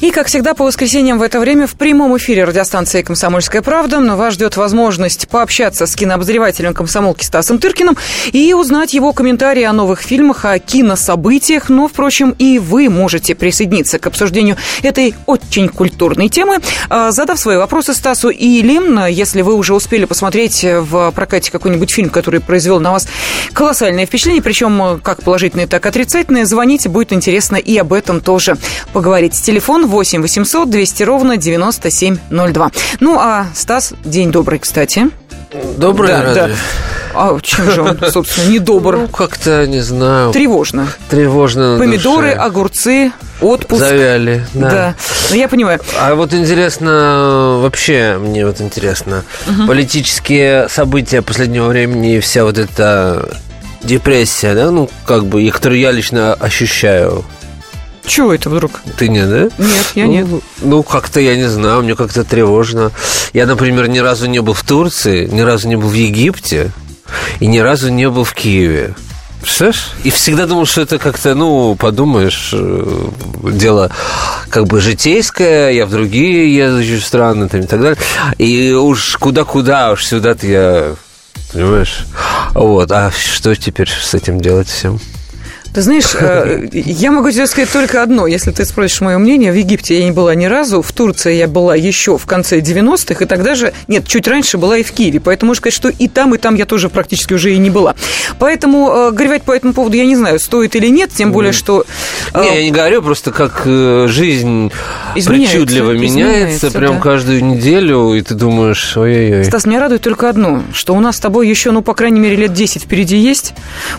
И, как всегда, по воскресеньям в это время в прямом эфире радиостанции «Комсомольская правда» вас ждет возможность пообщаться с кинообозревателем комсомолки Стасом Тыркиным и узнать его комментарии о новых фильмах, о кинособытиях. Но, впрочем, и вы можете присоединиться к обсуждению этой очень культурной темы, а, задав свои вопросы Стасу или, если вы уже успели посмотреть в прокате какой-нибудь фильм, который произвел на вас колоссальное впечатление, причем как положительное, так и отрицательное, звоните, будет интересно и об этом тоже поговорить. Телефон 8 800 200 ровно 9702. Ну, а Стас, день добрый, кстати. Добрый, да, да. А чем же он, собственно, недобр? Ну, как-то, не знаю. Тревожно. Тревожно на Помидоры, душе. огурцы, отпуск. Завяли, да. Да, ну я понимаю. А вот интересно, вообще, мне вот интересно, политические события последнего времени и вся вот эта депрессия, да, ну, как бы, и которую я лично ощущаю. Чего это вдруг? Ты не, да? Нет, я ну, нет. Ну, как-то, я не знаю, мне как-то тревожно. Я, например, ни разу не был в Турции, ни разу не был в Египте и ни разу не был в Киеве. Представляешь? И всегда думал, что это как-то, ну, подумаешь, э, дело как бы житейское, я в другие езжу страны там, и так далее. И уж куда-куда, уж сюда-то я, понимаешь? Вот, а что теперь с этим делать всем? Ты знаешь, э, я могу тебе сказать только одно. Если ты спросишь мое мнение, в Египте я не была ни разу, в Турции я была еще в конце 90-х, и тогда же, нет, чуть раньше была и в Киеве. Поэтому можно сказать, что и там, и там я тоже практически уже и не была. Поэтому э, горевать по этому поводу я не знаю, стоит или нет, тем более, что... э, Не, я не говорю, просто как э, жизнь Изменяется, причудливо меняется, изменяется, прям да. каждую неделю, и ты думаешь, ой-ой-ой. Стас, меня радует только одно, что у нас с тобой еще, ну, по крайней мере, лет 10 впереди есть,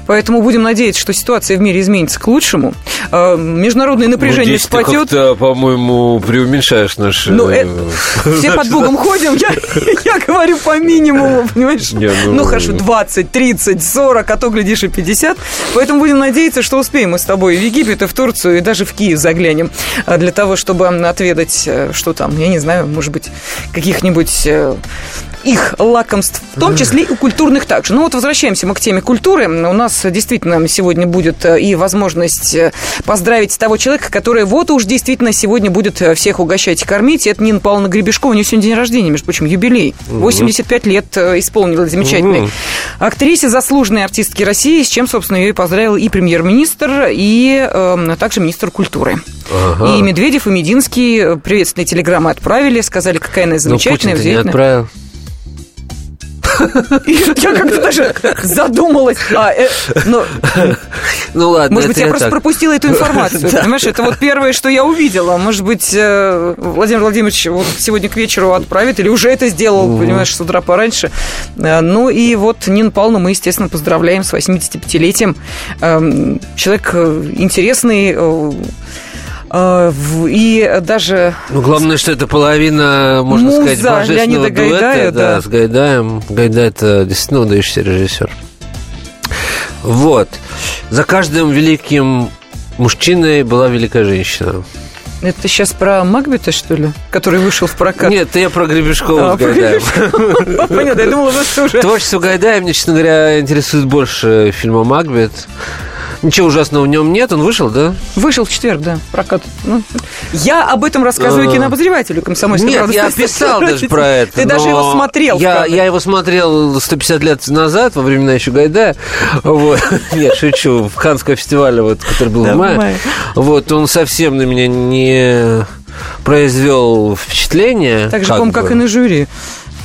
поэтому будем надеяться, что ситуация в мире изменится к лучшему. Э, Международное напряжение Ну, здесь ты спадет. как-то, по-моему, преуменьшаешь наши... Ну, э, все под Богом ходим, я, я говорю по минимуму, понимаешь? Не, ну- ну... хорошо, 20, 30, 40, а то, глядишь, и 50. Поэтому будем надеяться, что успеем мы с тобой и в Египет, и в Турцию, и даже в Киев заглянем, для того, чтобы отведать, э, что там, я не знаю, может быть, каких-нибудь э, их лакомств, в том числе и культурных также. Ну вот возвращаемся мы к теме культуры. У нас действительно сегодня будет э, и возможность э, поздравить того человека, который вот уж действительно сегодня будет э, всех угощать и кормить. Это Нина Павловна Гребешкова. У нее сегодня день рождения, между прочим, юбилей. 85 лет исполнилась замечательной Мгм. актрисе, заслуженной артистки России, с чем, собственно, ее и поздравил и премьер-министр, и э, также министр культуры. Ага. И Медведев, и Мединский приветственные телеграммы отправили, сказали, какая она Ну, замечательная, Путин-то не взятная. отправил. Я как-то даже задумалась. А, э, ну, Ну, ладно, может быть, я просто пропустила эту информацию. Понимаешь, это вот первое, что я увидела. Может быть, э, Владимир Владимирович вот сегодня к вечеру отправит, или уже это сделал, понимаешь, с утра пораньше. Э, Ну и вот Нину Павловну мы, естественно, поздравляем с 85-летием. Эм, Человек интересный, и даже Ну, главное, что это половина, можно Муза сказать, божественного Леонида дуэта. Гайдая, да. с Гайдаем. Гайдай – это действительно выдающийся режиссер. Вот. За каждым великим мужчиной была великая женщина. это сейчас про Макбета, что ли, который вышел в прокат? Нет, это я про Гребешкова А, с Гайдаем. Понятно, я думала, что уже... Творчество Гайдая мне, честно говоря, интересует больше фильма «Макбет». Ничего ужасного в нем нет, он вышел, да? Вышел в четверг, да, прокат. Ну, я об этом рассказываю А. кинообозревателю комсомольской Нет, я писал даже про это. Ты даже его смотрел. Я, я его смотрел 150 лет назад, во времена еще Гайдая. Вот. Нет, шучу. В Канском фестивале, вот, который был Да, в мае. Вот, он совсем на меня не произвел впечатление. Так же, бы. как и на жюри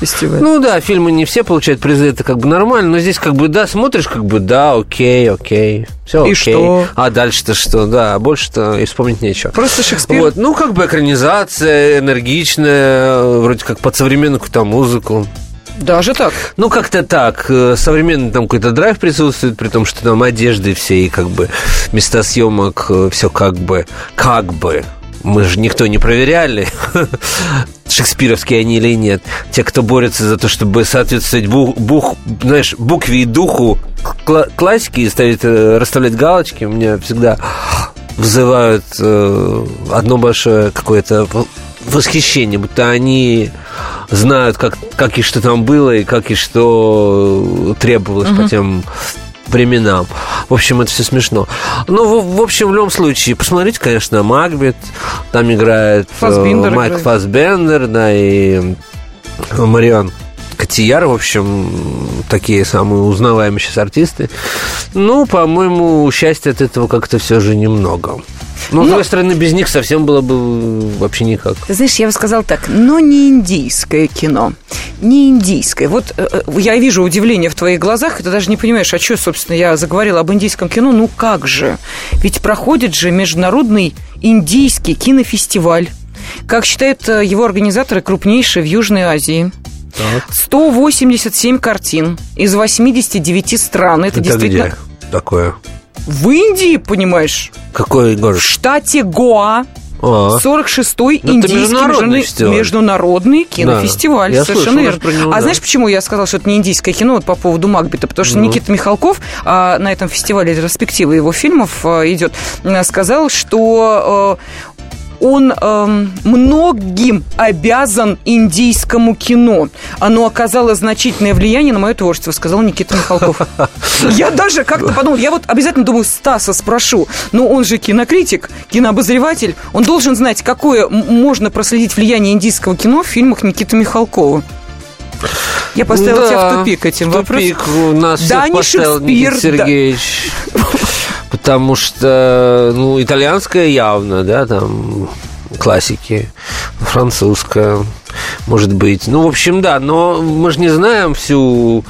фестиваля. Ну да, фильмы не все получают призы, это как бы нормально, но здесь как бы, да, смотришь, как бы, да, окей, окей, все И окей. что? А дальше-то что, да, больше-то и вспомнить нечего. Просто Шекспир. Вот, ну, как бы экранизация энергичная, вроде как под современную какую-то музыку. Даже так. Ну, как-то так. э, Современный там какой-то драйв присутствует, при том, что там одежды все и как бы места съемок, все как бы, как бы. Мы же никто не проверяли, шекспировские они или нет. Те, кто борется за то, чтобы соответствовать бух, бух, знаешь, букве и духу кла- классики и ставить, э, расставлять галочки, у меня всегда вызывают э, одно большое какое-то восхищение, будто они знают, как, как и что там было, и как и что требовалось по тем временам. В общем, это все смешно. Ну, в, в общем, в любом случае, посмотрите, конечно, Макбет. Там играет э, Фассбендер Майк играет. Фасбендер, да, и Марион Котияр, в общем, такие самые узнаваемые сейчас артисты. Ну, по-моему, счастья от этого как-то все же немного. Но, с Но- другой стороны, без них совсем было бы вообще никак. Ты знаешь, я бы сказал так, но не индийское кино. Не индийское. Вот э, э, я вижу удивление в твоих глазах, и ты даже не понимаешь, а что, собственно, я заговорила об индийском кино. Ну как же? Ведь проходит же международный индийский кинофестиваль. Как считают э, его организаторы, крупнейший в Южной Азии. 187 картин из 89 стран. Это, Это действительно... где такое? В Индии, понимаешь? Какой город? В штате Гоа. А, 46-й Ну, индийский международный международный, международный кинофестиваль. Да, Совершенно слышал верно. него, а да. знаешь, почему я сказала, что это не индийское кино вот по поводу Макбета? Потому что Ну. Никита Михалков а, на этом фестивале ретроспектива его фильмов а, идет, а, сказал, что а, он эм, многим обязан индийскому кино. Оно оказало значительное влияние на мое творчество, сказал Никита Михалков. Я даже как-то подумал, я вот обязательно думаю, Стаса спрошу, но он же кинокритик, кинообозреватель, он должен знать, какое можно проследить влияние индийского кино в фильмах Никиты Михалкова. Я поставила да, тебя в тупик этим в тупик вопросом. нас Да, всех поставил Шекспир, Никита да. Потому что, ну, итальянская явно, да, там классики, французская, может быть. Ну, в общем, да, но мы же не знаем всю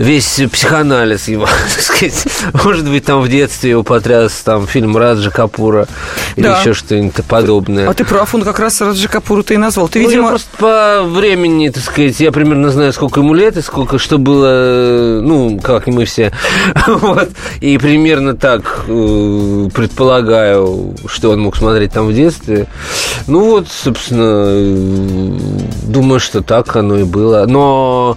весь психоанализ его, так сказать. Может быть, там в детстве его потряс там фильм Раджа Капура или Да. еще что-нибудь подобное. А ты прав, он как раз Раджи Капуру ты и назвал. Ты, Ну, я видимо, просто по времени, так сказать, я примерно знаю, сколько ему лет и сколько что было, ну, как и мы все. вот. И примерно так э, предполагаю, что он мог смотреть там в детстве. Ну вот, собственно, э, думаю, что так оно и было. Но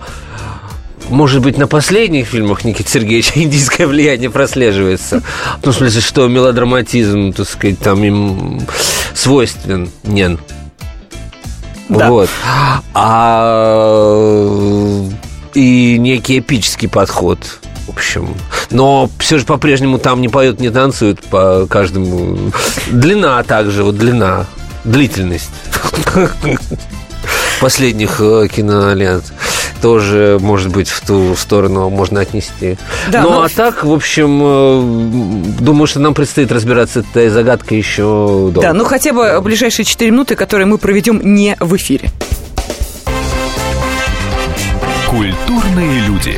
может быть, на последних фильмах Никиты Сергеевича индийское влияние прослеживается. Ну, в смысле, что мелодраматизм, так сказать, там им свойствен. Нен. Да. Вот. А и некий эпический подход. В общем. Но все же по-прежнему там не поют, не танцуют по каждому. Длина также, вот длина. Длительность последних э, кинолент тоже, может быть, в ту сторону можно отнести. Да, ну, но- а так, в общем, э, думаю, что нам предстоит разбираться с этой загадкой еще долго. да, ну хотя бы ближайшие 4 минуты, которые мы проведем не в эфире. Культурные люди.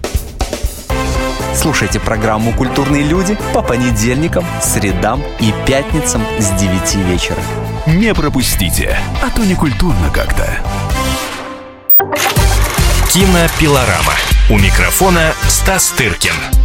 Слушайте программу «Культурные люди» по понедельникам, средам и пятницам с 9 вечера. Не пропустите, а то не культурно как-то. Кинопилорама. У микрофона Стас Тыркин.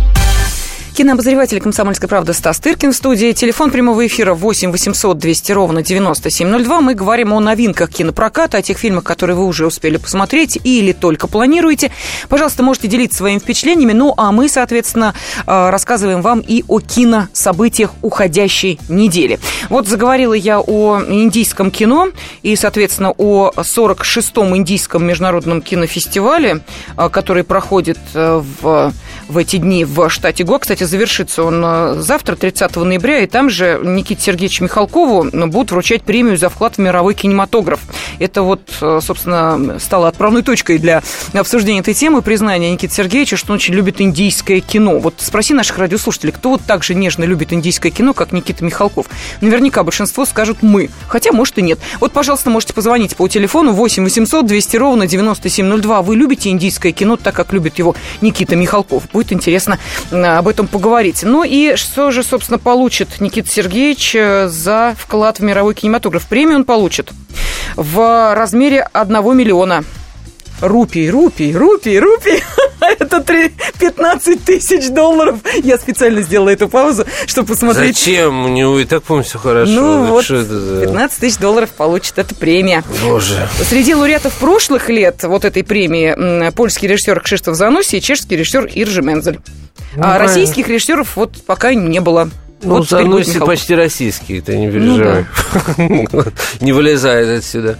Кинообозреватель «Комсомольской правды» Стас Тыркин в студии. Телефон прямого эфира 8 800 200 ровно 9702. Мы говорим о новинках кинопроката, о тех фильмах, которые вы уже успели посмотреть или только планируете. Пожалуйста, можете делиться своими впечатлениями. Ну, а мы, соответственно, э, рассказываем вам и о кинособытиях уходящей недели. Вот заговорила я о индийском кино и, соответственно, о 46-м индийском международном кинофестивале, э, который проходит э, в, в эти дни в штате Го. Кстати, завершится он э, завтра, 30 ноября, и там же Никите Сергеевичу Михалкову ну, будут вручать премию за вклад в мировой кинематограф. Это вот, э, собственно, стало отправной точкой для обсуждения этой темы, признания Никиты Сергеевича, что он очень любит индийское кино. Вот спроси наших радиослушателей, кто вот так же нежно любит индийское кино, как Никита Михалков. Наверняка большинство скажут «мы», хотя, может, и нет. Вот, пожалуйста, можете позвонить по телефону 8 800 200 ровно 9702. Вы любите индийское кино так, как любит его Никита Михалков? Будет интересно э, об этом поговорить. Ну и что же, собственно, получит Никита Сергеевич э, за вклад в мировой кинематограф? Премию он получит в размере 1 миллиона. Рупий, рупий, рупий, рупий. это 3, 15 тысяч долларов. Я специально сделала эту паузу, чтобы посмотреть. Зачем? У него и так, по-моему, все хорошо. Ну вот, что это за- 15 тысяч долларов получит эта премия. Боже. Среди лауреатов прошлых лет вот этой премии польский режиссер Кшиштоф Зануси и чешский режиссер Иржи Мензель. а правильно. российских режиссеров вот пока не было. Ну, вот будет Зануси Михалков. почти российский, ты не Ну переживай. Не вылезает отсюда.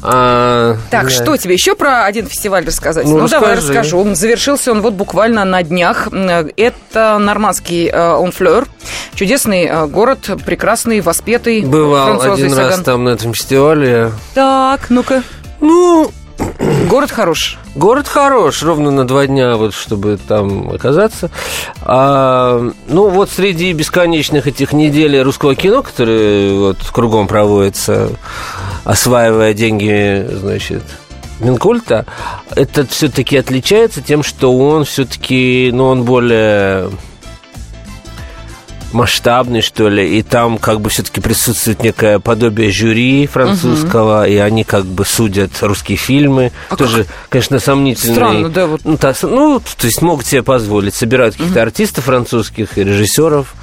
А, Так, да. что тебе еще про один фестиваль рассказать? Ну, Ну, давай расскажу. Завершился он вот буквально на днях. Это нормандский э, Онфлер. Чудесный э, город, прекрасный, воспетый. Бывал один раз там на этом фестивале. Так, ну-ка. Ну, Город хорош. Город хорош, ровно на два дня, вот, чтобы там оказаться. А, ну, вот среди бесконечных этих недель русского кино, которые вот кругом проводятся, осваивая деньги, значит, Минкульта, этот все-таки отличается тем, что он все-таки, ну, он более масштабный, что ли, и там как бы все-таки присутствует некое подобие жюри французского, и они как бы судят русские фильмы. А Тоже, конечно, сомнительный. Странно, да, вот. Ну, та- ну, то есть могут себе позволить. Собирают каких-то артистов французских и режиссеров,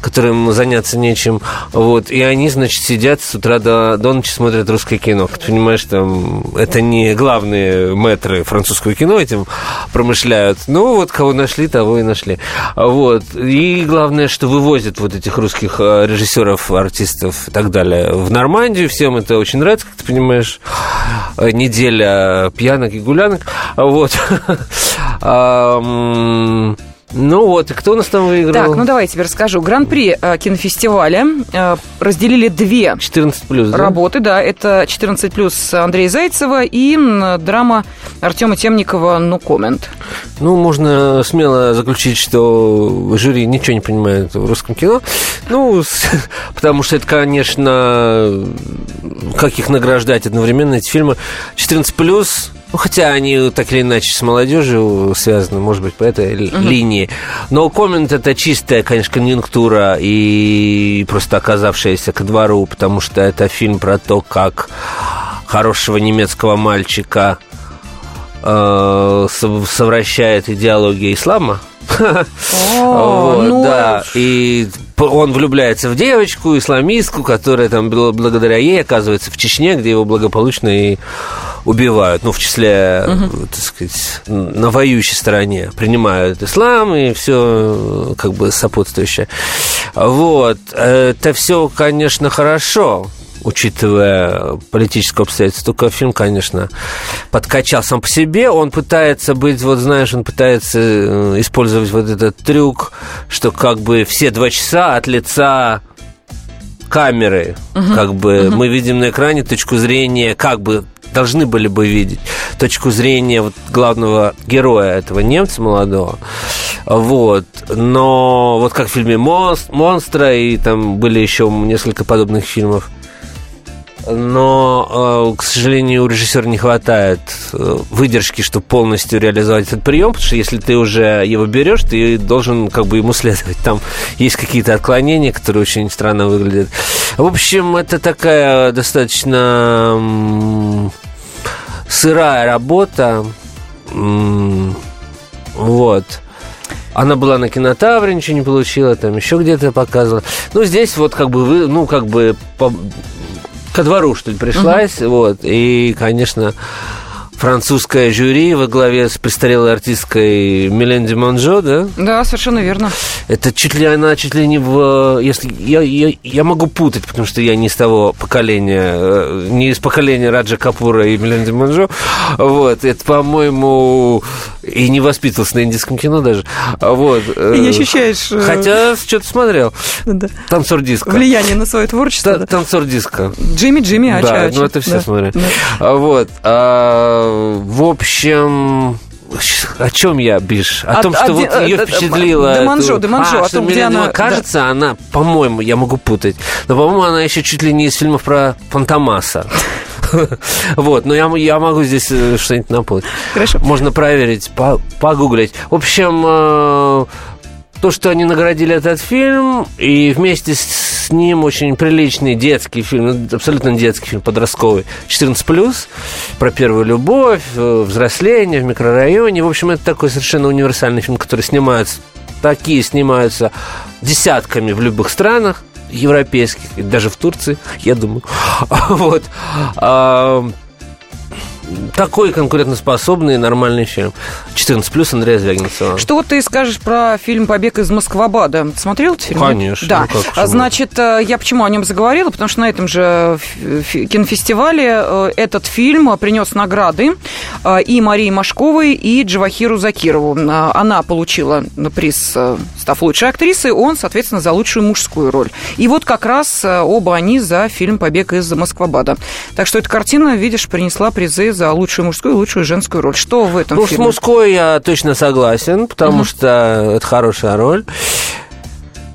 которым заняться нечем. Вот. И они, значит, сидят с утра до, до ночи смотрят русское кино. Как ты понимаешь, там это не главные мэтры французского кино этим промышляют. Ну, вот кого нашли, того и нашли. Вот. И главное, что вывозят вот этих русских э, режиссеров, артистов и так далее в Нормандию. Всем это очень нравится, как ты понимаешь. Э, Неделя пьянок и гулянок. Вот. Ну вот, и кто у нас там выиграл? Так, ну давай я тебе расскажу. Гран-при э, кинофестиваля э, разделили две 14 плюс, да? работы, да, это 14 плюс Андрея Зайцева и м, драма Артема Темникова «Ну коммент». Ну, можно смело заключить, что жюри ничего не понимает в русском кино. Ну, с- потому что это, конечно, как их награждать одновременно, эти фильмы 14 плюс. Ну, хотя они так или иначе с молодежью связаны, может быть, по этой ли- линии. Но коммент это чистая, конечно, конъюнктура и просто оказавшаяся ко двору, потому что это фильм про то, как хорошего немецкого мальчика э, сов- совращает идеология ислама. Вот, ну, да, и он влюбляется в девочку, исламистку, которая там бл- благодаря ей оказывается в Чечне, где его благополучно и убивают, ну, в числе, э, так сказать, на воюющей стороне принимают ислам и все как бы сопутствующее. Вот, это все, конечно, хорошо, учитывая политическое обстоятельство. Только фильм, конечно, подкачал сам по себе. Он пытается быть, вот знаешь, он пытается э, использовать вот этот трюк, что как бы все два часа от лица камеры, как бы мы видим на экране точку зрения, как бы должны были бы видеть точку зрения вот главного героя этого немца молодого. Вот. Но вот как в фильме «Монс- «Монстра» и там были еще несколько подобных фильмов, но, э, к сожалению, у режиссера не хватает э, выдержки, чтобы полностью реализовать этот прием, потому что если ты уже его берешь, ты должен как бы ему следовать. Там есть какие-то отклонения, которые очень странно выглядят. В общем, это такая достаточно сырая работа. Вот. Она была на кинотавре, ничего не получила, там еще где-то показывала. Ну, здесь вот как бы, вы, ну, как бы ко двору, что ли, пришлась. Вот. И, конечно, французское жюри во главе с престарелой артисткой Милен Ди Монжо, да? Да, совершенно верно. Это чуть ли она, чуть ли не в... Если, я, я, я могу путать, потому что я не из того поколения, э, не из поколения Раджа Капура и Меленди Манжо. Вот, это, по-моему, и не воспитывался на индийском кино даже. Вот. э, И не ощущаешь, э, Хотя что-то смотрел. Да. Танцор диска. Влияние на свое творчество. Та- да. Танцор диска. Джимми, Джимми, а Да, чё, ну а это все Да. смотрели. Да. А, Вот. а, В общем... О чем я, Биш? О От- том, что от вот ее э, э, впечатлило... Деманжо, эту- Деманжо, А, о том, где она- Кажется, она, по-моему, я могу путать, но, по-моему, она еще чуть ли не из фильмов про Фантомаса. Вот, но я, я могу здесь э, что-нибудь напутать. Хорошо. Можно проверить, по- погуглить. В общем, э, то, что они наградили этот фильм, и вместе с с ним очень приличный детский фильм, ну, абсолютно детский фильм, подростковый, 14+, про первую любовь, э, взросление в микрорайоне. В общем, это такой совершенно универсальный фильм, который снимается, такие снимаются десятками в любых странах европейских, даже в Турции, я думаю. Вот такой конкурентоспособный нормальный фильм. 14 плюс Андрея Звягинцева. Что ты скажешь про фильм «Побег из Москвабада»? Смотрел этот фильм? Конечно. Да. Ну, как, Значит, э, я почему о нем заговорила? Потому что на этом же кинофестивале э, этот фильм принес награды э, и Марии Машковой, и Джавахиру Закирову. Она получила приз, став лучшей актрисой, он, соответственно, за лучшую мужскую роль. И вот как раз оба они за фильм «Побег из Москвабада». Так что эта картина, видишь, принесла призы за лучшую мужскую и лучшую женскую роль. Что в этом ну, фильме? с мужской я точно согласен, потому угу. что это хорошая роль.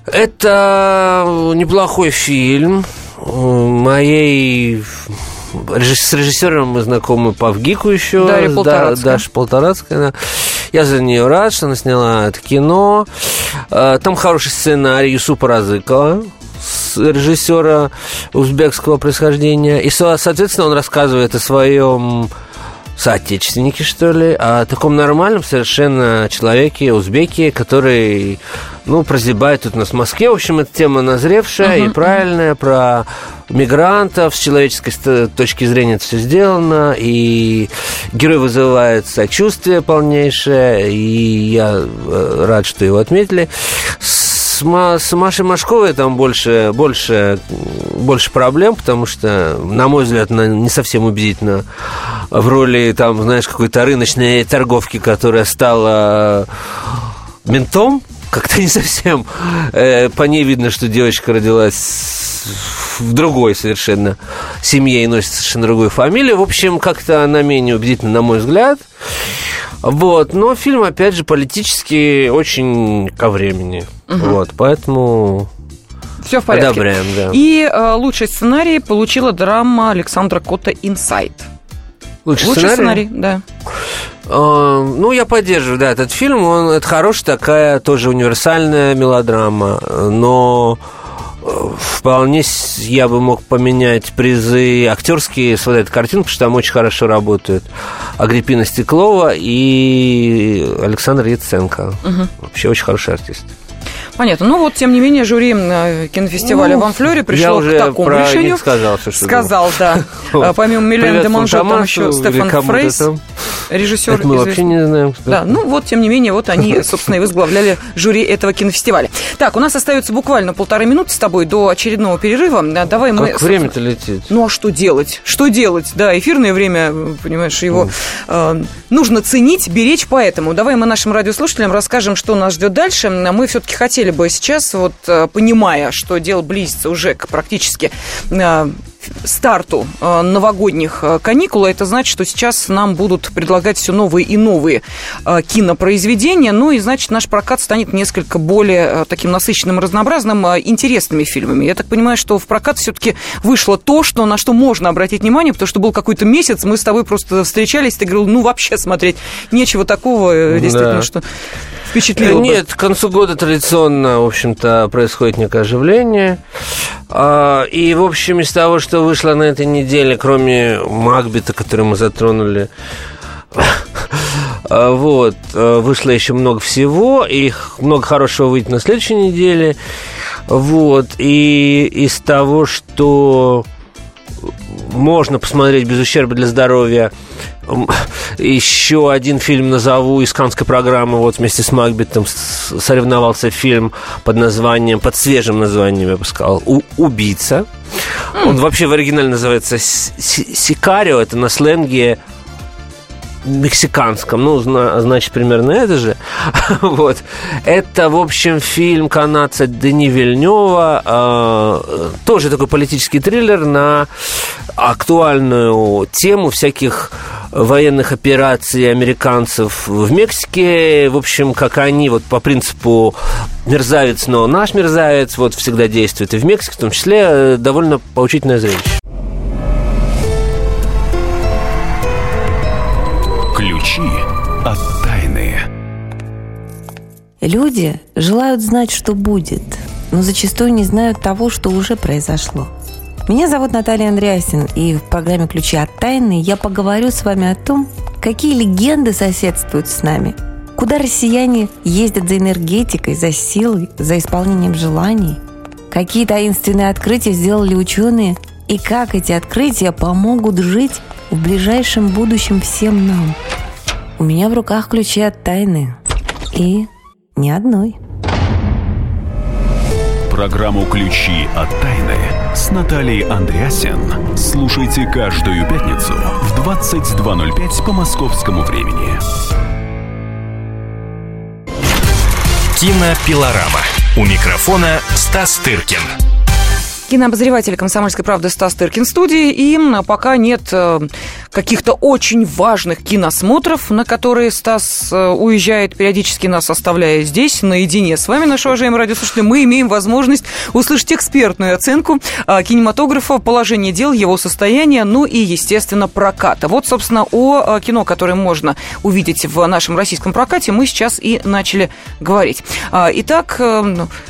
Это неплохой фильм. Моей с режиссером мы знакомы по ВГИКу еще. Дарья Полторацкая. Да, Даша Полторацкая. Да. Я за нее рад, что она сняла это кино. А, там хороший сценарий Юсупа Разыкова режиссера узбекского происхождения. И, соответственно, он рассказывает о своем соотечественнике, что ли, о таком нормальном совершенно человеке, узбеке, который, ну, прозябает тут у нас в Москве. В общем, эта тема назревшая uh-huh. и правильная, про мигрантов, с человеческой точки зрения это все сделано, и герой вызывает сочувствие полнейшее, и я э, рад, что его отметили. С, с Машей Машковой там больше, больше, больше проблем, потому что, на мой взгляд, она не совсем убедительна в роли, там, знаешь, какой-то рыночной торговки, которая стала ментом, как-то не совсем. Э, по ней видно, что девочка родилась в другой совершенно семье и носит совершенно другую фамилию. В общем, как-то она менее убедительна, на мой взгляд. Вот, но фильм, опять же, политически очень ко времени. Угу. Вот, поэтому все в порядке. Одобряем, да. И э, лучший сценарий получила драма Александра Кота «Инсайт». Лучший, Лучший сценарий? сценарий, да. Uh, ну, я поддерживаю, да, этот фильм. Он, это хорошая такая тоже универсальная мелодрама, но вполне я бы мог поменять призы актерские с вот этой картинкой, потому что там очень хорошо работают Агриппина Стеклова и Александр Яценко. Угу. Вообще очень хороший артист. Понятно. Ну вот, тем не менее, жюри э, кинофестиваля ну, в Амфлоре пришло к такому про решению. сказал, что Сказал, да. А, помимо Милен де Монжо, там еще Стефан Фрейс, режиссер. Это мы вообще не знаем. Да, ну вот, тем не менее, вот они, собственно, и возглавляли жюри этого кинофестиваля. Так, у нас остается буквально полторы минуты с тобой до очередного перерыва. Давай мы... Как время-то летит. Ну, а что делать? Что делать? Да, эфирное время, понимаешь, его э, нужно ценить, беречь, поэтому давай мы нашим радиослушателям расскажем, что нас ждет дальше. Мы все-таки хотели хотели бы сейчас, вот э, понимая, что дело близится уже к практически э, старту э, новогодних каникул, это значит, что сейчас нам будут предлагать все новые и новые кинопроизведения, ну и значит наш прокат станет несколько более таким насыщенным, разнообразным, интересными фильмами. Я так понимаю, что в прокат все-таки вышло то, что, на что можно обратить внимание, потому что был какой-то месяц, мы с тобой просто встречались, ты говорил, ну вообще смотреть нечего такого, действительно, да. что впечатлило Нет, бы? к концу года традиционно, в общем-то, происходит некое оживление. А, и, в общем, из того, что вышло на этой неделе, кроме Макбета, который мы затронули, а, вот, а, вышло еще много всего, и много хорошего выйдет на следующей неделе. Вот, и из того, что можно посмотреть без ущерба для здоровья. Еще один фильм назову из каннской программы. Вот вместе с Макбетом соревновался фильм под названием, под свежим названием, я бы сказал, «Убийца». Он вообще в оригинале называется «Сикарио». Это на сленге мексиканском, ну, значит, примерно это же. вот. Это, в общем, фильм канадца Дени Вильнева, э, тоже такой политический триллер на актуальную тему всяких военных операций американцев в Мексике. В общем, как они вот по принципу мерзавец, но наш мерзавец вот всегда действует и в Мексике, в том числе довольно поучительное зрелище. Ключи от тайны. Люди желают знать, что будет, но зачастую не знают того, что уже произошло. Меня зовут Наталья Андреасин, и в программе «Ключи от тайны» я поговорю с вами о том, какие легенды соседствуют с нами, куда россияне ездят за энергетикой, за силой, за исполнением желаний, какие таинственные открытия сделали ученые и как эти открытия помогут жить в ближайшем будущем всем нам. У меня в руках ключи от тайны. И ни одной. Программу «Ключи от тайны» с Натальей Андреасен. Слушайте каждую пятницу в 22.05 по московскому времени. Кинопилорама. У микрофона Стас Тыркин. Кинообозреватель «Комсомольской правды» Стас Тыркин в студии. И пока нет э, каких-то очень важных киносмотров, на которые Стас э, уезжает, периодически нас оставляя здесь, наедине с вами, наши уважаемые радиослушатели, мы имеем возможность услышать экспертную оценку э, кинематографа, положение дел, его состояния, ну и, естественно, проката. Вот, собственно, о кино, которое можно увидеть в нашем российском прокате, мы сейчас и начали говорить. Итак,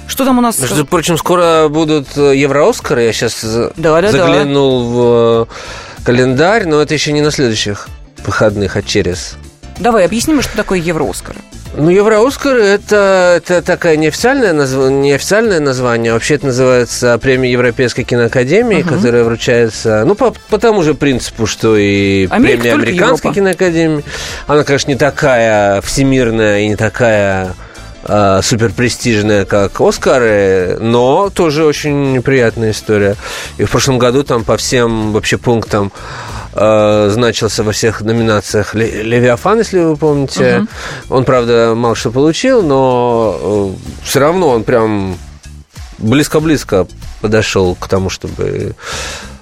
что там у нас? Между прочим, скоро будут Евро Оскара. Я сейчас да, да, заглянул да. в э, календарь, но это еще не на следующих выходных, а через. Давай объясним, что такое Евро-Оскар. Ну, Евро-Оскар это, это такая неофициальное, назв... неофициальное название. Вообще это называется премия Европейской киноакадемии, uh-huh. которая вручается, ну, по, по тому же принципу, что и Америка, премия Американской Европа. киноакадемии. Она, конечно, не такая всемирная и не такая э, суперпрестижная, как Оскары, но тоже очень приятная история. И в прошлом году там по всем вообще пунктам э, значился во всех номинациях Левиафан, если вы помните. Угу. Он, правда, мало что получил, но э, все равно он прям близко-близко подошел к тому, чтобы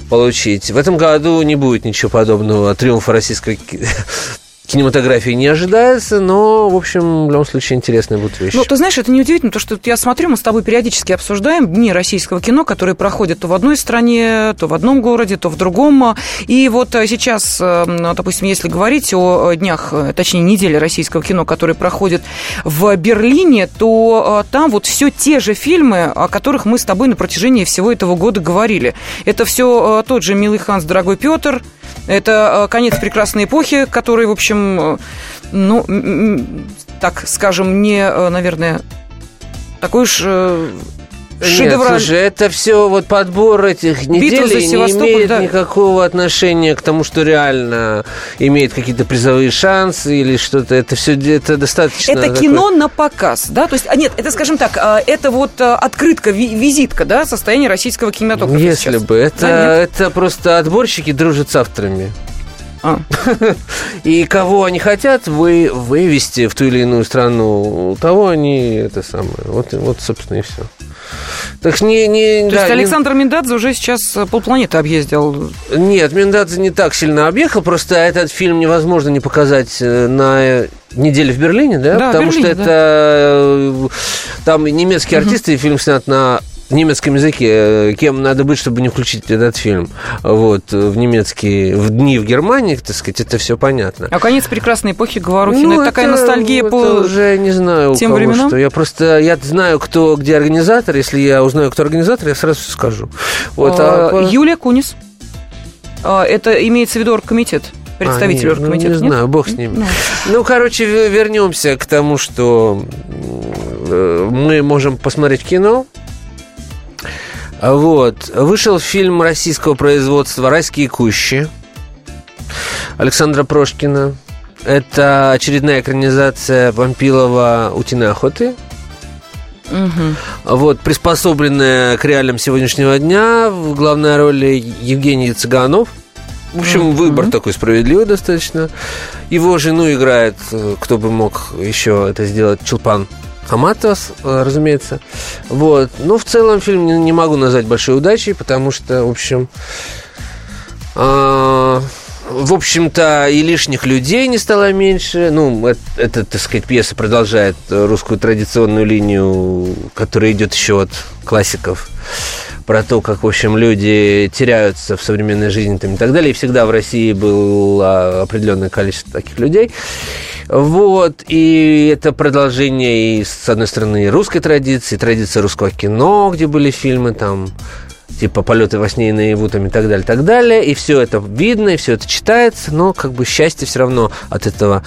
получить. В этом году не будет ничего подобного триумфа российской кинематографии не ожидается, но, в общем, в любом случае интересная будет вещь. Ну, ты знаешь, это неудивительно, то, что я смотрю, мы с тобой периодически обсуждаем дни российского кино, которые проходят то в одной стране, то в одном городе, то в другом. И вот э, сейчас, э, допустим, если говорить о днях, э, точнее, неделе российского кино, которые проходят в Берлине, то там вот все те же фильмы, о которых мы с тобой на протяжении всего этого года говорили. Это все тот же «Милый Ханс, дорогой Петр», это конец прекрасной эпохи, который, в общем, Э, ну, так скажем, не, э, наверное, такой уж э, Шедевраль. Нет, слушай, это все вот подбор этих недель не имеет да. никакого отношения к тому, что реально имеет какие-то призовые шансы или что-то. Это все это достаточно. Это такое... кино на показ, да? То есть, а нет, это, скажем так, а, это вот открытка, визитка, да, состояния российского кинематографа. Если сейчас. бы это да, это просто отборщики дружат с авторами. А. И кого они хотят вы, вывести в ту или иную страну, того они это самое. Вот, вот собственно, и все. Так не, не, То да, есть Александр не... Миндадзе уже сейчас полпланеты объездил? Нет, Миндадзе не так сильно объехал, просто этот фильм невозможно не показать э, на неделе в Берлине, да? да Потому Берлине, что это да. Э, там немецкие артисты, угу. фильм снят на немецком языке, э, кем надо быть, чтобы не включить этот фильм. Вот, в немецкие, в дни в Германии, так сказать, это все понятно. А конец прекрасной эпохи Говорухина, ну, это, такая ностальгия это по уже не знаю тем кого временам? что. Я просто, я знаю, кто, где организатор. Если я узнаю, кто организатор, я сразу скажу. Вот, а, а... Юлия Кунис. А, это имеется в виду оргкомитет представитель а, нет, оргкомитета? Ну, не знаю, бог с ним. Ну. ну, короче, вернемся к тому, что э, мы можем посмотреть кино, вот. Вышел фильм российского производства «Райские кущи» Александра Прошкина. Это очередная экранизация Вампилова «Утиной охоты». Угу. Вот, приспособленная к реалиям сегодняшнего дня. В главной роли Евгений Цыганов. В общем, mm выбор такой справедливый достаточно. Его жену играет, э, кто бы мог еще это сделать, Чулпан Хаматос, э, разумеется. Вот. Но в целом фильм не, могу назвать большой удачей, потому что, в общем... Э, в общем-то, и лишних людей не стало меньше. Ну, это, так сказать, пьеса продолжает русскую традиционную линию, которая идет еще от классиков про то, как, в общем, люди теряются в современной жизни там, и так далее. И всегда в России было определенное количество таких людей. Вот, и это продолжение, и, с одной стороны, русской традиции, традиции русского кино, где были фильмы там типа полеты во сне и наяву там, и так далее, так далее. И все это видно, и все это читается, но как бы счастья все равно от этого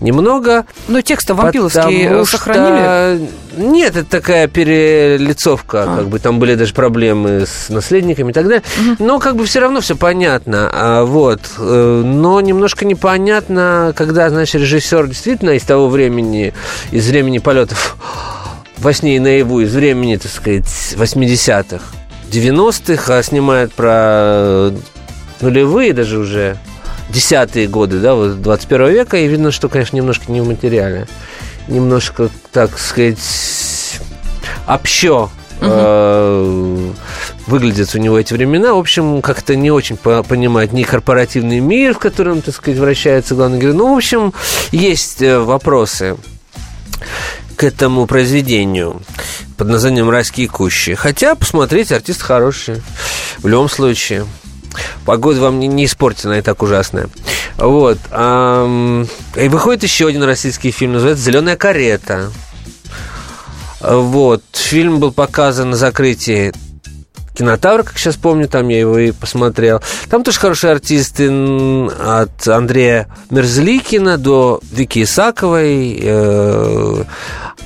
немного. Но тексты вампиловские сохранили? Что... Нет, это такая перелицовка, а. как бы там были даже проблемы с наследниками и так далее. Угу. Но как бы все равно все понятно. А, вот. Э, но немножко непонятно, когда, знаешь, режиссер действительно из того времени, из времени полетов во сне и наяву, из времени, так сказать, 80-х, 90-х, а снимает про нулевые даже уже, десятые годы, да, вот 21 века, и видно, что, конечно, немножко не в материале. Немножко, так сказать, общо Uh-huh. выглядят у него эти времена. В общем, как-то не очень понимает ни корпоративный мир, в котором, так сказать, вращается главный герой. Ну, в общем, есть э, вопросы к этому произведению под названием «Райские кущи». Хотя, посмотреть, артист хороший. В любом случае. Погода вам не, не испортена и так ужасная. Вот. И выходит еще один российский фильм, называется «Зеленая карета». Вот. Фильм был показан на закрытии кинотавр, как сейчас помню, там я его и посмотрел. Там тоже хорошие артисты от Андрея Мерзликина до Вики Исаковой, э,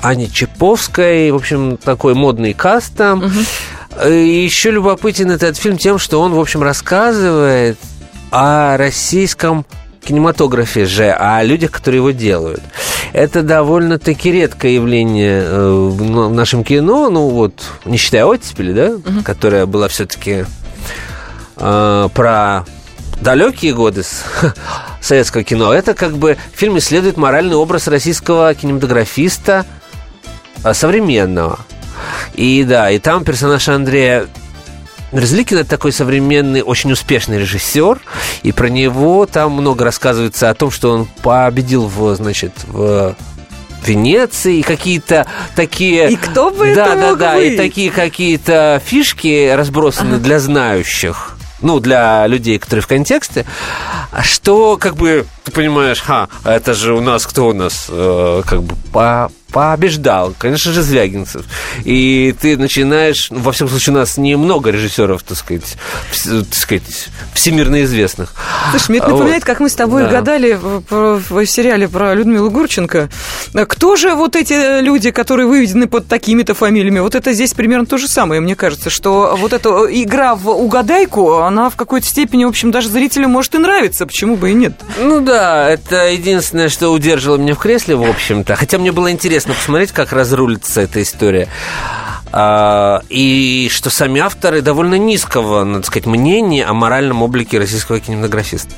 Ани Чеповской. В общем, такой модный каст там. Угу. И еще любопытен этот фильм тем, что он, в общем, рассказывает о российском кинематографе же, а о людях, которые его делают. Это довольно-таки редкое явление э, в нашем кино, ну вот, не считая оттепели, да, угу. которая была все-таки э, про далекие годы советского кино. Это как бы фильм исследует моральный образ российского кинематографиста современного. И да, и там персонаж Андрея Мерзликин это такой современный, очень успешный режиссер, и про него там много рассказывается о том, что он победил в, значит, в Венеции, и какие-то такие... И кто бы да, это да, мог да, быть? и такие какие-то фишки разбросаны ага. для знающих ну, для людей, которые в контексте, что, как бы, ты понимаешь, ха, это же у нас, кто у нас, э, как бы, по побеждал, конечно же, Звягинцев. И ты начинаешь, ну, во всяком случае, у нас немного режиссеров, так сказать, так сказать всемирно известных. Слушай, мне это напоминает, вот. как мы с тобой да. гадали в, в сериале про Людмилу Гурченко. Кто же вот эти люди, которые выведены под такими-то фамилиями? Вот это здесь примерно то же самое, мне кажется, что вот эта игра в угадайку, она в какой-то степени, в общем, даже зрителю может и нравиться, почему бы и нет? Ну да, это единственное, что удерживало меня в кресле, в общем-то. Хотя мне было интересно интересно посмотреть, как разрулится эта история. А, и что сами авторы довольно низкого, надо сказать, мнения о моральном облике российского кинематографиста.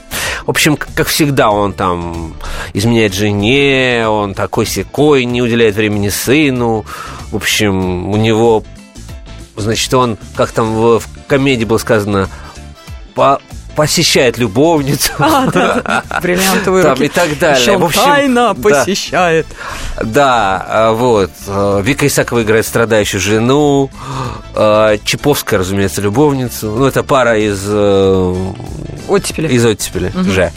В общем, как всегда, он там изменяет жене, он такой секой, не уделяет времени сыну. В общем, у него, значит, он, как там в комедии было сказано, по, посещает любовницу. А, да, бриллиантовые Там, руки. и так далее. Еще в общем, тайно да, посещает. Да, а, вот. А, Вика Исакова играет страдающую жену. А, Чеповская, разумеется, любовницу. Ну, это пара из... Э, оттепели. Из оттепели угу. же.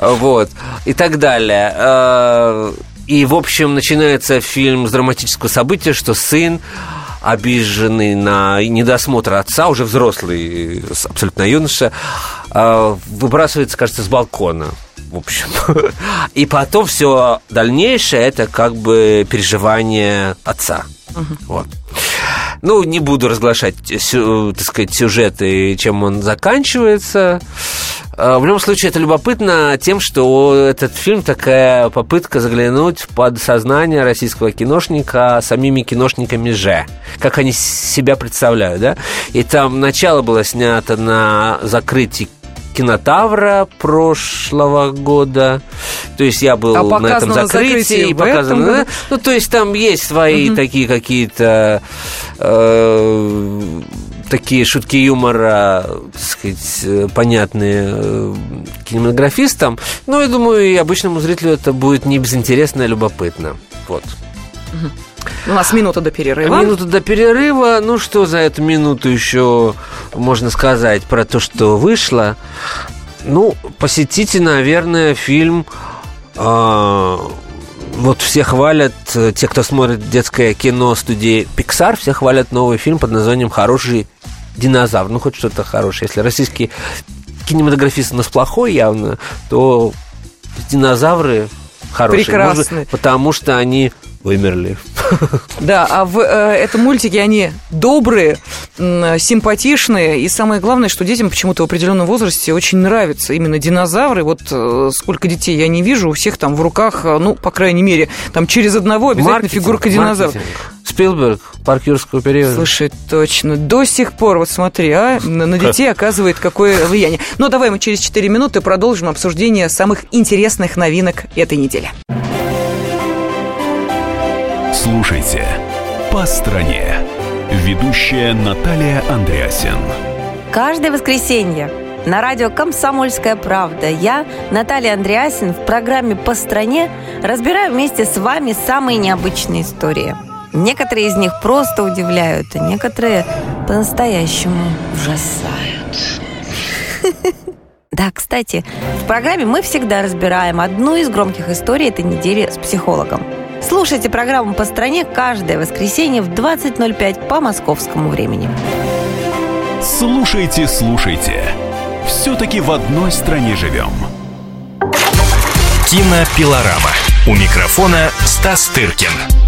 Вот. И так далее. И, в общем, начинается фильм с драматического события, что сын обиженный на недосмотр отца, уже взрослый, абсолютно юноша, выбрасывается, кажется, с балкона. В общем. И потом все дальнейшее это как бы переживание отца. Угу. Вот. Ну, не буду разглашать, так сказать, сюжеты, чем он заканчивается. А, в любом случае, это любопытно тем, что этот фильм такая попытка заглянуть под сознание российского киношника самими киношниками же. Как они себя представляют, да? И там начало было снято на закрытии кинотавра прошлого года. То есть я был а на этом закрытии. показано, да? Ну, то есть там есть свои угу. такие какие-то э, такие шутки юмора, так сказать, понятные э, кинематографистам. Но я думаю, и обычному зрителю это будет не безинтересно и любопытно. Вот. Угу. У нас минута до перерыва. Минута до перерыва. Ну, что за эту минуту еще можно сказать про то, что вышло? Ну, посетите, наверное, фильм э, вот все хвалят, те, кто смотрит детское кино студии Pixar, все хвалят новый фильм под названием «Хороший динозавр». Ну, хоть что-то хорошее. Если российский кинематографист у нас плохой явно, то динозавры хорошие. Прекрасные. Может потому что они вымерли. Да, а в э, этом мультике они добрые, м, симпатичные, и самое главное, что детям почему-то в определенном возрасте очень нравятся именно динозавры. Вот э, сколько детей я не вижу, у всех там в руках, э, ну, по крайней мере, там через одного обязательно Маркетинг, фигурка динозавра. маркетинг. Спилберг, парк юрского периода. Слушай, точно. До сих пор, вот смотри, а, на, на детей оказывает какое влияние. Но давай мы через 4 минуты продолжим обсуждение самых интересных новинок этой недели. Слушайте «По стране». Ведущая Наталья Андреасин. Каждое воскресенье на радио «Комсомольская правда» я, Наталья Андреасин, в программе «По стране» разбираю вместе с вами самые необычные истории. Некоторые из них просто удивляют, а некоторые по-настоящему ужасают. Да, кстати, в программе мы всегда разбираем одну из громких историй этой недели с психологом. Слушайте программу «По стране» каждое воскресенье в 20.05 по московскому времени. Слушайте, слушайте. Все-таки в одной стране живем. Кинопилорама. У микрофона Стас Тыркин.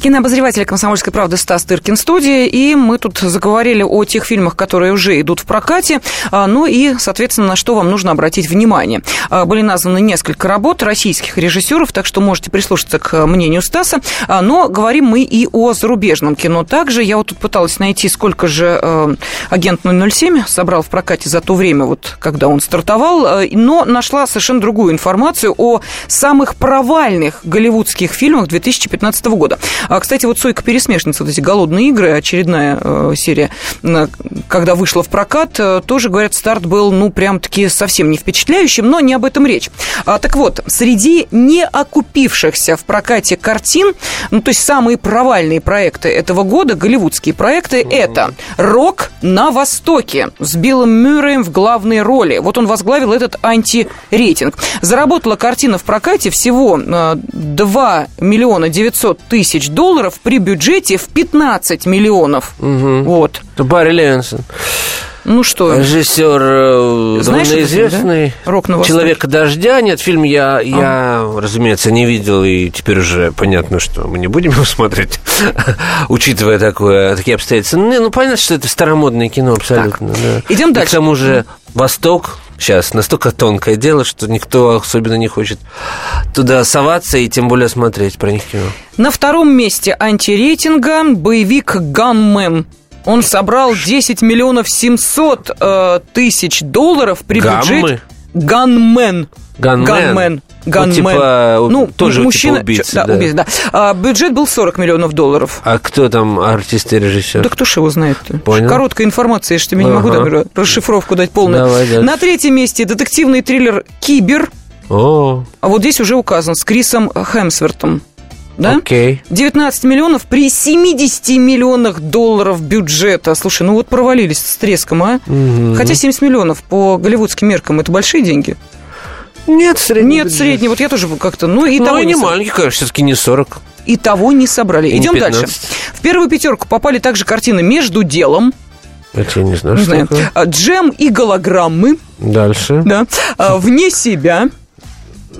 Кинообозреватель «Комсомольской правды» Стас Тыркин студии, и мы тут заговорили о тех фильмах, которые уже идут в прокате, а, ну и, соответственно, на что вам нужно обратить внимание. А, Были названы несколько работ российских режиссеров, так что можете прислушаться к мнению Стаса, А, но говорим мы и о зарубежном кино также. Я вот тут пыталась найти, сколько же э, «Агент 007» собрал в прокате за то время, вот, когда он стартовал, э, но нашла совершенно другую информацию о самых провальных голливудских фильмах 2015 года. А, кстати, вот «Сойка пересмешница», вот эти «Голодные игры», очередная э, серия, э, когда вышла в прокат, э, тоже, говорят, старт был, ну, прям-таки совсем не впечатляющим, но не об этом речь. А, так вот, среди не окупившихся в прокате картин, ну, то есть самые провальные проекты этого года, голливудские проекты, это «Рок на Востоке» с Биллом Мюрреем в главной роли. Вот он возглавил этот антирейтинг. Заработала картина в прокате всего э, 2 миллиона 900 тысяч долларов при бюджете в 15 миллионов. Вот. Это Барри Левинсон. Ну что, Режиссер э, Знаешь известный. да? «Рок на Востоке»? Человека дождя. Нет, фильм я, я, разумеется, не видел, и теперь уже понятно, что мы не будем его смотреть, учитывая такое, такие обстоятельства. Ну, не, ну, понятно, что это старомодное кино абсолютно. да. Идем И дальше. к тому же Восток сейчас настолько тонкое дело, что никто особенно не хочет туда соваться и тем более смотреть про них кино. На втором месте антирейтинга боевик «Ганмен». Он собрал 10 миллионов 700 э, тысяч долларов при Гаммы? бюджете... Ганмен. Ганмен. Ганмен. Типа, у- ну, тоже типа мужчина, убийца, чё- да, да. убийца, да. А, бюджет был 40 миллионов долларов. А кто там артист и режиссер? Да кто ж его знает-то? Понял. Короткая информация, я же тебе не могу Ага. даже расшифровку дать полную. Давай дальше. На третьем месте детективный триллер «Кибер». О, А вот здесь уже указан с Крисом Хемсвертом. Да? окей. 19 миллионов при 70 миллионах долларов бюджета. Слушай, ну вот провалились с треском, а? Хотя 70 миллионов по голливудским меркам это большие деньги. Нет, средний Нет, бюджет. средний. Вот я тоже как-то... Ну, и Ну, того и не не маленький, конечно, все-таки не 40. И того не собрали. И Идем 15. дальше. В первую пятерку попали также картины «Между делом», Это я не знаю, не что знаю, такое. «Джем и голограммы», Dальше. да, «Вне себя»,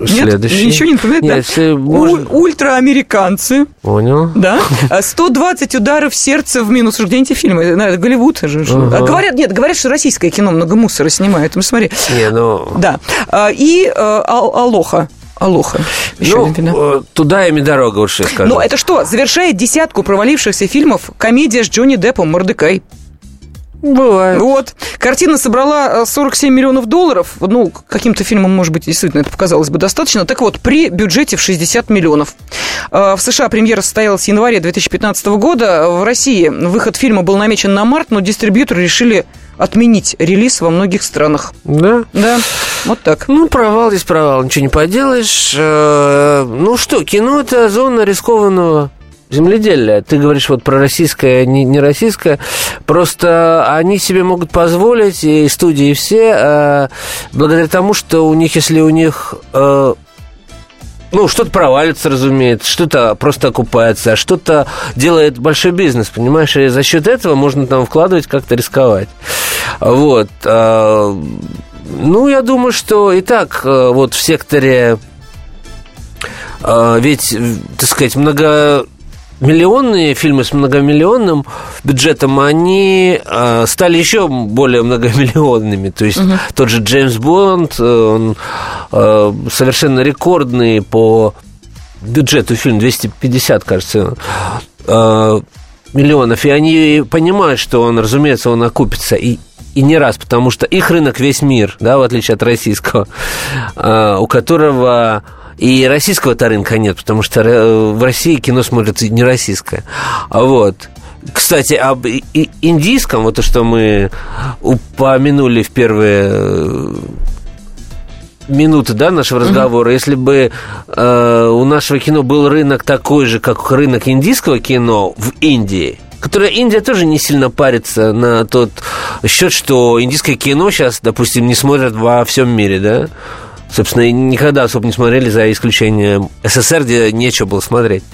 Следующий. Ничего не напоминает, да? Нет, все У- можно- «Ультраамериканцы», Понял. Да. А 120 ударов сердца в минус. Уж Где эти фильмы? Голливуд же. Ага. А говорят, нет, говорят, что российское кино много мусора снимает. Ну, смотри. Не, ну... Да. А, И Ал- Алоха. Алоха. Еще ну, один да. э, туда им и дорога, я скажу. Ну, это что? Завершает десятку провалившихся фильмов комедия с Джонни Деппом «Мордекай». Бывает. Вот. Картина собрала э, 47 миллионов долларов. Ну, каким-то фильмом, может быть, действительно это показалось бы достаточно. Так вот, при бюджете в 60 миллионов. Э, В США премьера состоялась в январе 2015 года. В России выход фильма был намечен на март, но дистрибьюторы решили отменить релиз во многих странах. Да? Да, вот так. Ну, провал есть провал, ничего не поделаешь. Э, Ну что, кино это зона рискованного земледелия. Ты говоришь вот про российское, не, не российское. Просто они себе могут позволить, и студии все, э, благодаря тому, что у них, если у них э, ну, что-то провалится, разумеется, что-то просто окупается, а что-то делает большой бизнес, понимаешь? И за счет этого можно там вкладывать, как-то рисковать. Вот. А, ну, я думаю, что и так вот в секторе а, ведь, так сказать, много миллионные фильмы с многомиллионным бюджетом, они э, стали еще более многомиллионными. То есть угу. тот же Джеймс Бонд, э, он э, совершенно рекордный по бюджету фильм, 250, кажется, э, миллионов. И они понимают, что он, разумеется, он окупится. И, и не раз, потому что их рынок весь мир, да, в отличие от российского, э, у которого и российского-то рынка нет, потому что э, в России кино смотрится не российское. Вот. Кстати, об индийском, вот то, что мы упомянули в первые э, минуты да, нашего разговора, mm-hmm. если бы э, у нашего кино был рынок такой же, как рынок индийского кино в Индии, которая Индия тоже не сильно парится на тот счет, что индийское кино сейчас, допустим, не смотрят во всем мире, да? Собственно, никогда особо не смотрели, за исключением СССР, где нечего было смотреть.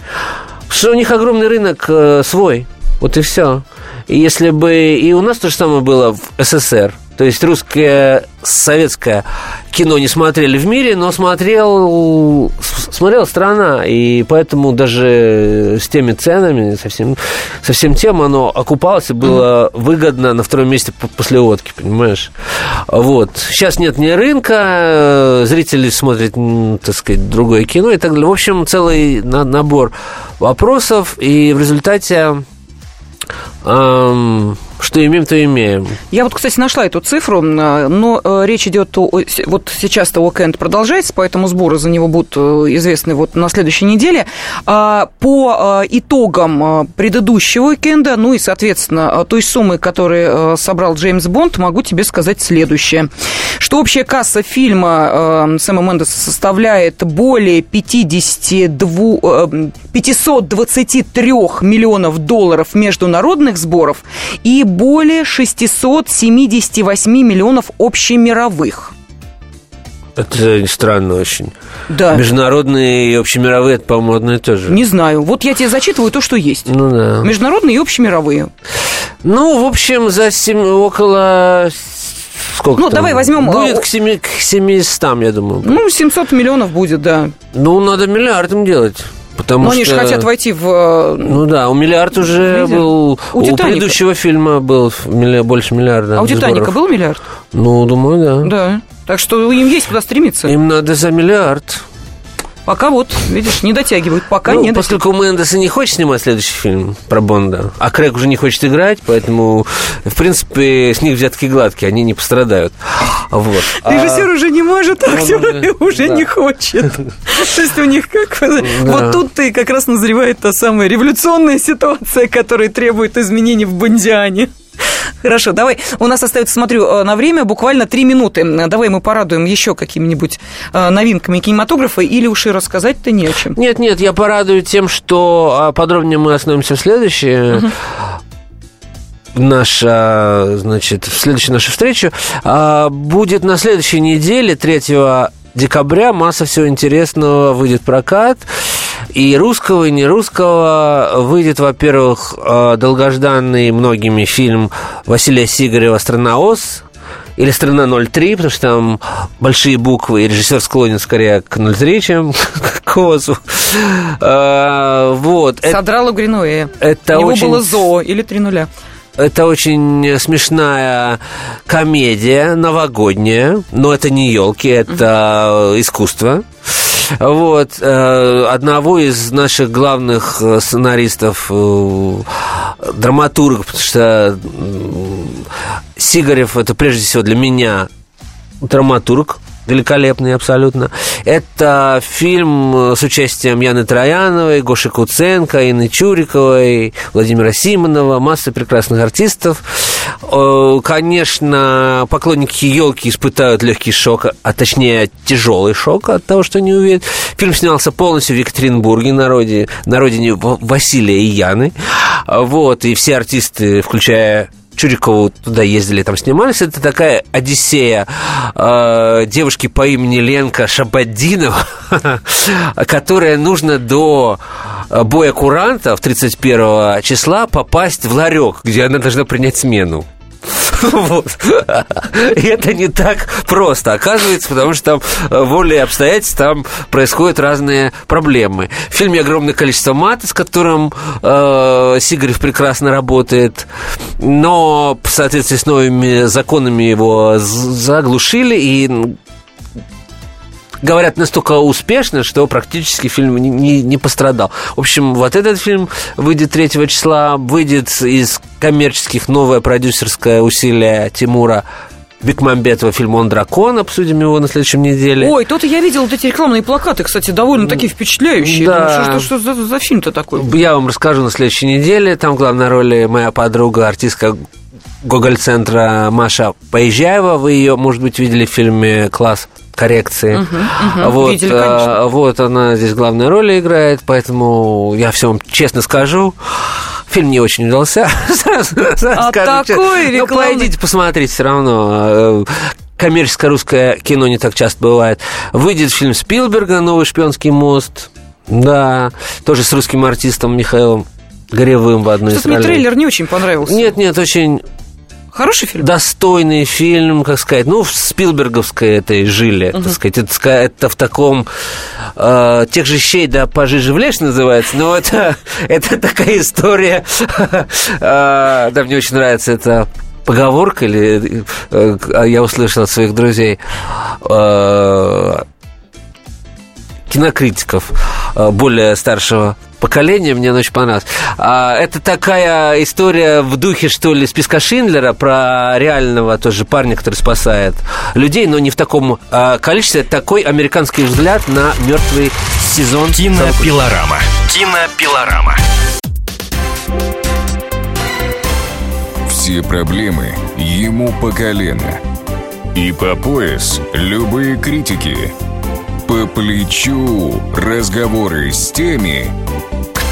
Что у них огромный рынок э, свой, вот и все. И если бы и у нас то же самое было в СССР, то есть русское, советское кино не смотрели в мире, но смотрел, смотрела страна. И поэтому даже с теми ценами, со всем, со всем тем, оно окупалось и было mm-hmm. выгодно на втором месте после водки, понимаешь? Вот. Сейчас нет ни рынка, зрители смотрят, так сказать, другое кино и так далее. В общем, целый набор вопросов, и в результате эм, что имеем, то имеем. Я вот, кстати, нашла эту цифру, но э, речь идет о... Вот сейчас-то уикенд продолжается, поэтому сборы за него будут э, известны вот на следующей неделе. А, по э, итогам предыдущего уикенда, ну и, соответственно, той суммы, которую собрал Джеймс Бонд, могу тебе сказать следующее. Что общая касса фильма Сэма Мендеса составляет более 52, 523 миллионов долларов международных сборов и более 678 миллионов общемировых. Это странно очень. Да. Международные и общемировые, это, по-моему, одно и то же. Не знаю. Вот я тебе зачитываю то, что есть. Ну да. Международные и общемировые. Ну, в общем, за 7, около сколько Ну, там? давай возьмем... Будет к, 7, к 700, я думаю. Ну, 700 миллионов будет, да. Ну, надо миллиардом делать. Потому Но что... они же хотят войти в... Э, ну да, у миллиард уже был... У, у предыдущего фильма был больше миллиарда. А у «Титаника» был миллиард? Ну, думаю, да. Да. Так что им есть куда стремиться. Им надо за миллиард. Пока вот, видишь, не дотягивают. Пока ну, нет. Поскольку Мендеса не хочет снимать следующий фильм про Бонда, а Крэг уже не хочет играть, поэтому, в принципе, с них взятки гладкие, они не пострадают. Вот. Режиссер а... уже не может, а актер ну, уже да. не хочет. То есть у них как... Вот тут и как раз назревает та самая революционная ситуация, которая требует изменений в Бондиане. Хорошо, давай. У нас остается, смотрю, э, на время буквально три минуты. Давай мы порадуем еще какими-нибудь э, новинками кинематографа или уж и рассказать-то не о чем. Нет, нет, я порадую тем, что а, подробнее мы остановимся в следующее. Угу наша, значит, в следующей нашей встрече а, будет на следующей неделе, 3 декабря, масса всего интересного выйдет в прокат. И русского, и не русского выйдет, во-первых, э, долгожданный многими фильм Василия Сигарева «Страна Оз», или «Страна 03», потому что там большие буквы, и режиссер склонен скорее к 03, чем к ОЗу. А, вот. Содрала Гринуэя. Это Его очень... было «Зоо» или «Три нуля». Это очень смешная комедия, новогодняя, но это не елки, это искусство. Вот. Э, одного из наших главных э, сценаристов, э, драматургов, потому что Сигарев это прежде всего для меня драматург, великолепный абсолютно. Это фильм с участием Яны Трояновой, Гоши Куценко, Инны Чуриковой, Владимира Симонова, масса прекрасных артистов. Конечно, поклонники елки испытают легкий шок, а точнее тяжелый шок от того, что не увидят. Фильм снялся полностью в Екатеринбурге, на родине, на родине Василия и Яны. Вот, и все артисты, включая Чурикову туда ездили, там снимались. Это такая Одиссея э, девушки по имени Ленка Шабаддинова, которая нужно до боя куранта в 31 числа попасть в ларек, где она должна принять смену. И это не так просто, оказывается, потому что там э, волей обстоятельств там происходят разные проблемы. В фильме огромное количество мата, с которым э, Сигарев прекрасно работает, но в соответствии с новыми законами его заглушили, и говорят, настолько успешно, что практически фильм не, не, не пострадал. В общем, вот этот фильм выйдет 3 числа, выйдет из коммерческих новое продюсерское усилие Тимура Бекмамбетова фильм «Он дракон». Обсудим его на следующем неделе. Ой, тут я видел вот эти рекламные плакаты, кстати, довольно такие впечатляющие. Да. Думаю, что, что, что за, за фильм-то такой? Я вам расскажу на следующей неделе. Там в главной роли моя подруга, артистка Гоголь-центра Маша Поезжаева. Вы ее, может быть, видели в фильме «Класс коррекции. Угу, угу. Вот, Видели, а, вот она здесь главную роль играет, поэтому я все вам честно скажу. Фильм не очень удался. а такой рекламный... Ну, пойдите, посмотрите все равно. Коммерческое русское кино не так часто бывает. Выйдет фильм Спилберга «Новый шпионский мост». Да, тоже с русским артистом Михаилом Горевым в одной Что-то из мне трейлер не очень понравился. Нет, нет, очень Хороший фильм? Достойный фильм, как сказать, ну, в Спилберговской этой жиле, uh-huh. так сказать. Это, это в таком... Э, тех же щей, да, пожиже в лес называется, но это, это такая история... Э, да, мне очень нравится это поговорка, или э, я услышал от своих друзей, э, кинокритиков э, более старшего поколения, мне очень понравилась. А, это такая история в духе, что ли, списка Шиндлера про реального тоже парня, который спасает людей, но не в таком а, количестве. Это такой американский взгляд на мертвый сезон. Кинопилорама. Кинопилорама. Все проблемы ему по колено. И по пояс любые критики – по плечу разговоры с теми,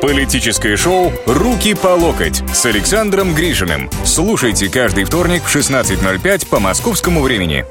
Политическое шоу «Руки по локоть» с Александром Гришиным. Слушайте каждый вторник в 16.05 по московскому времени.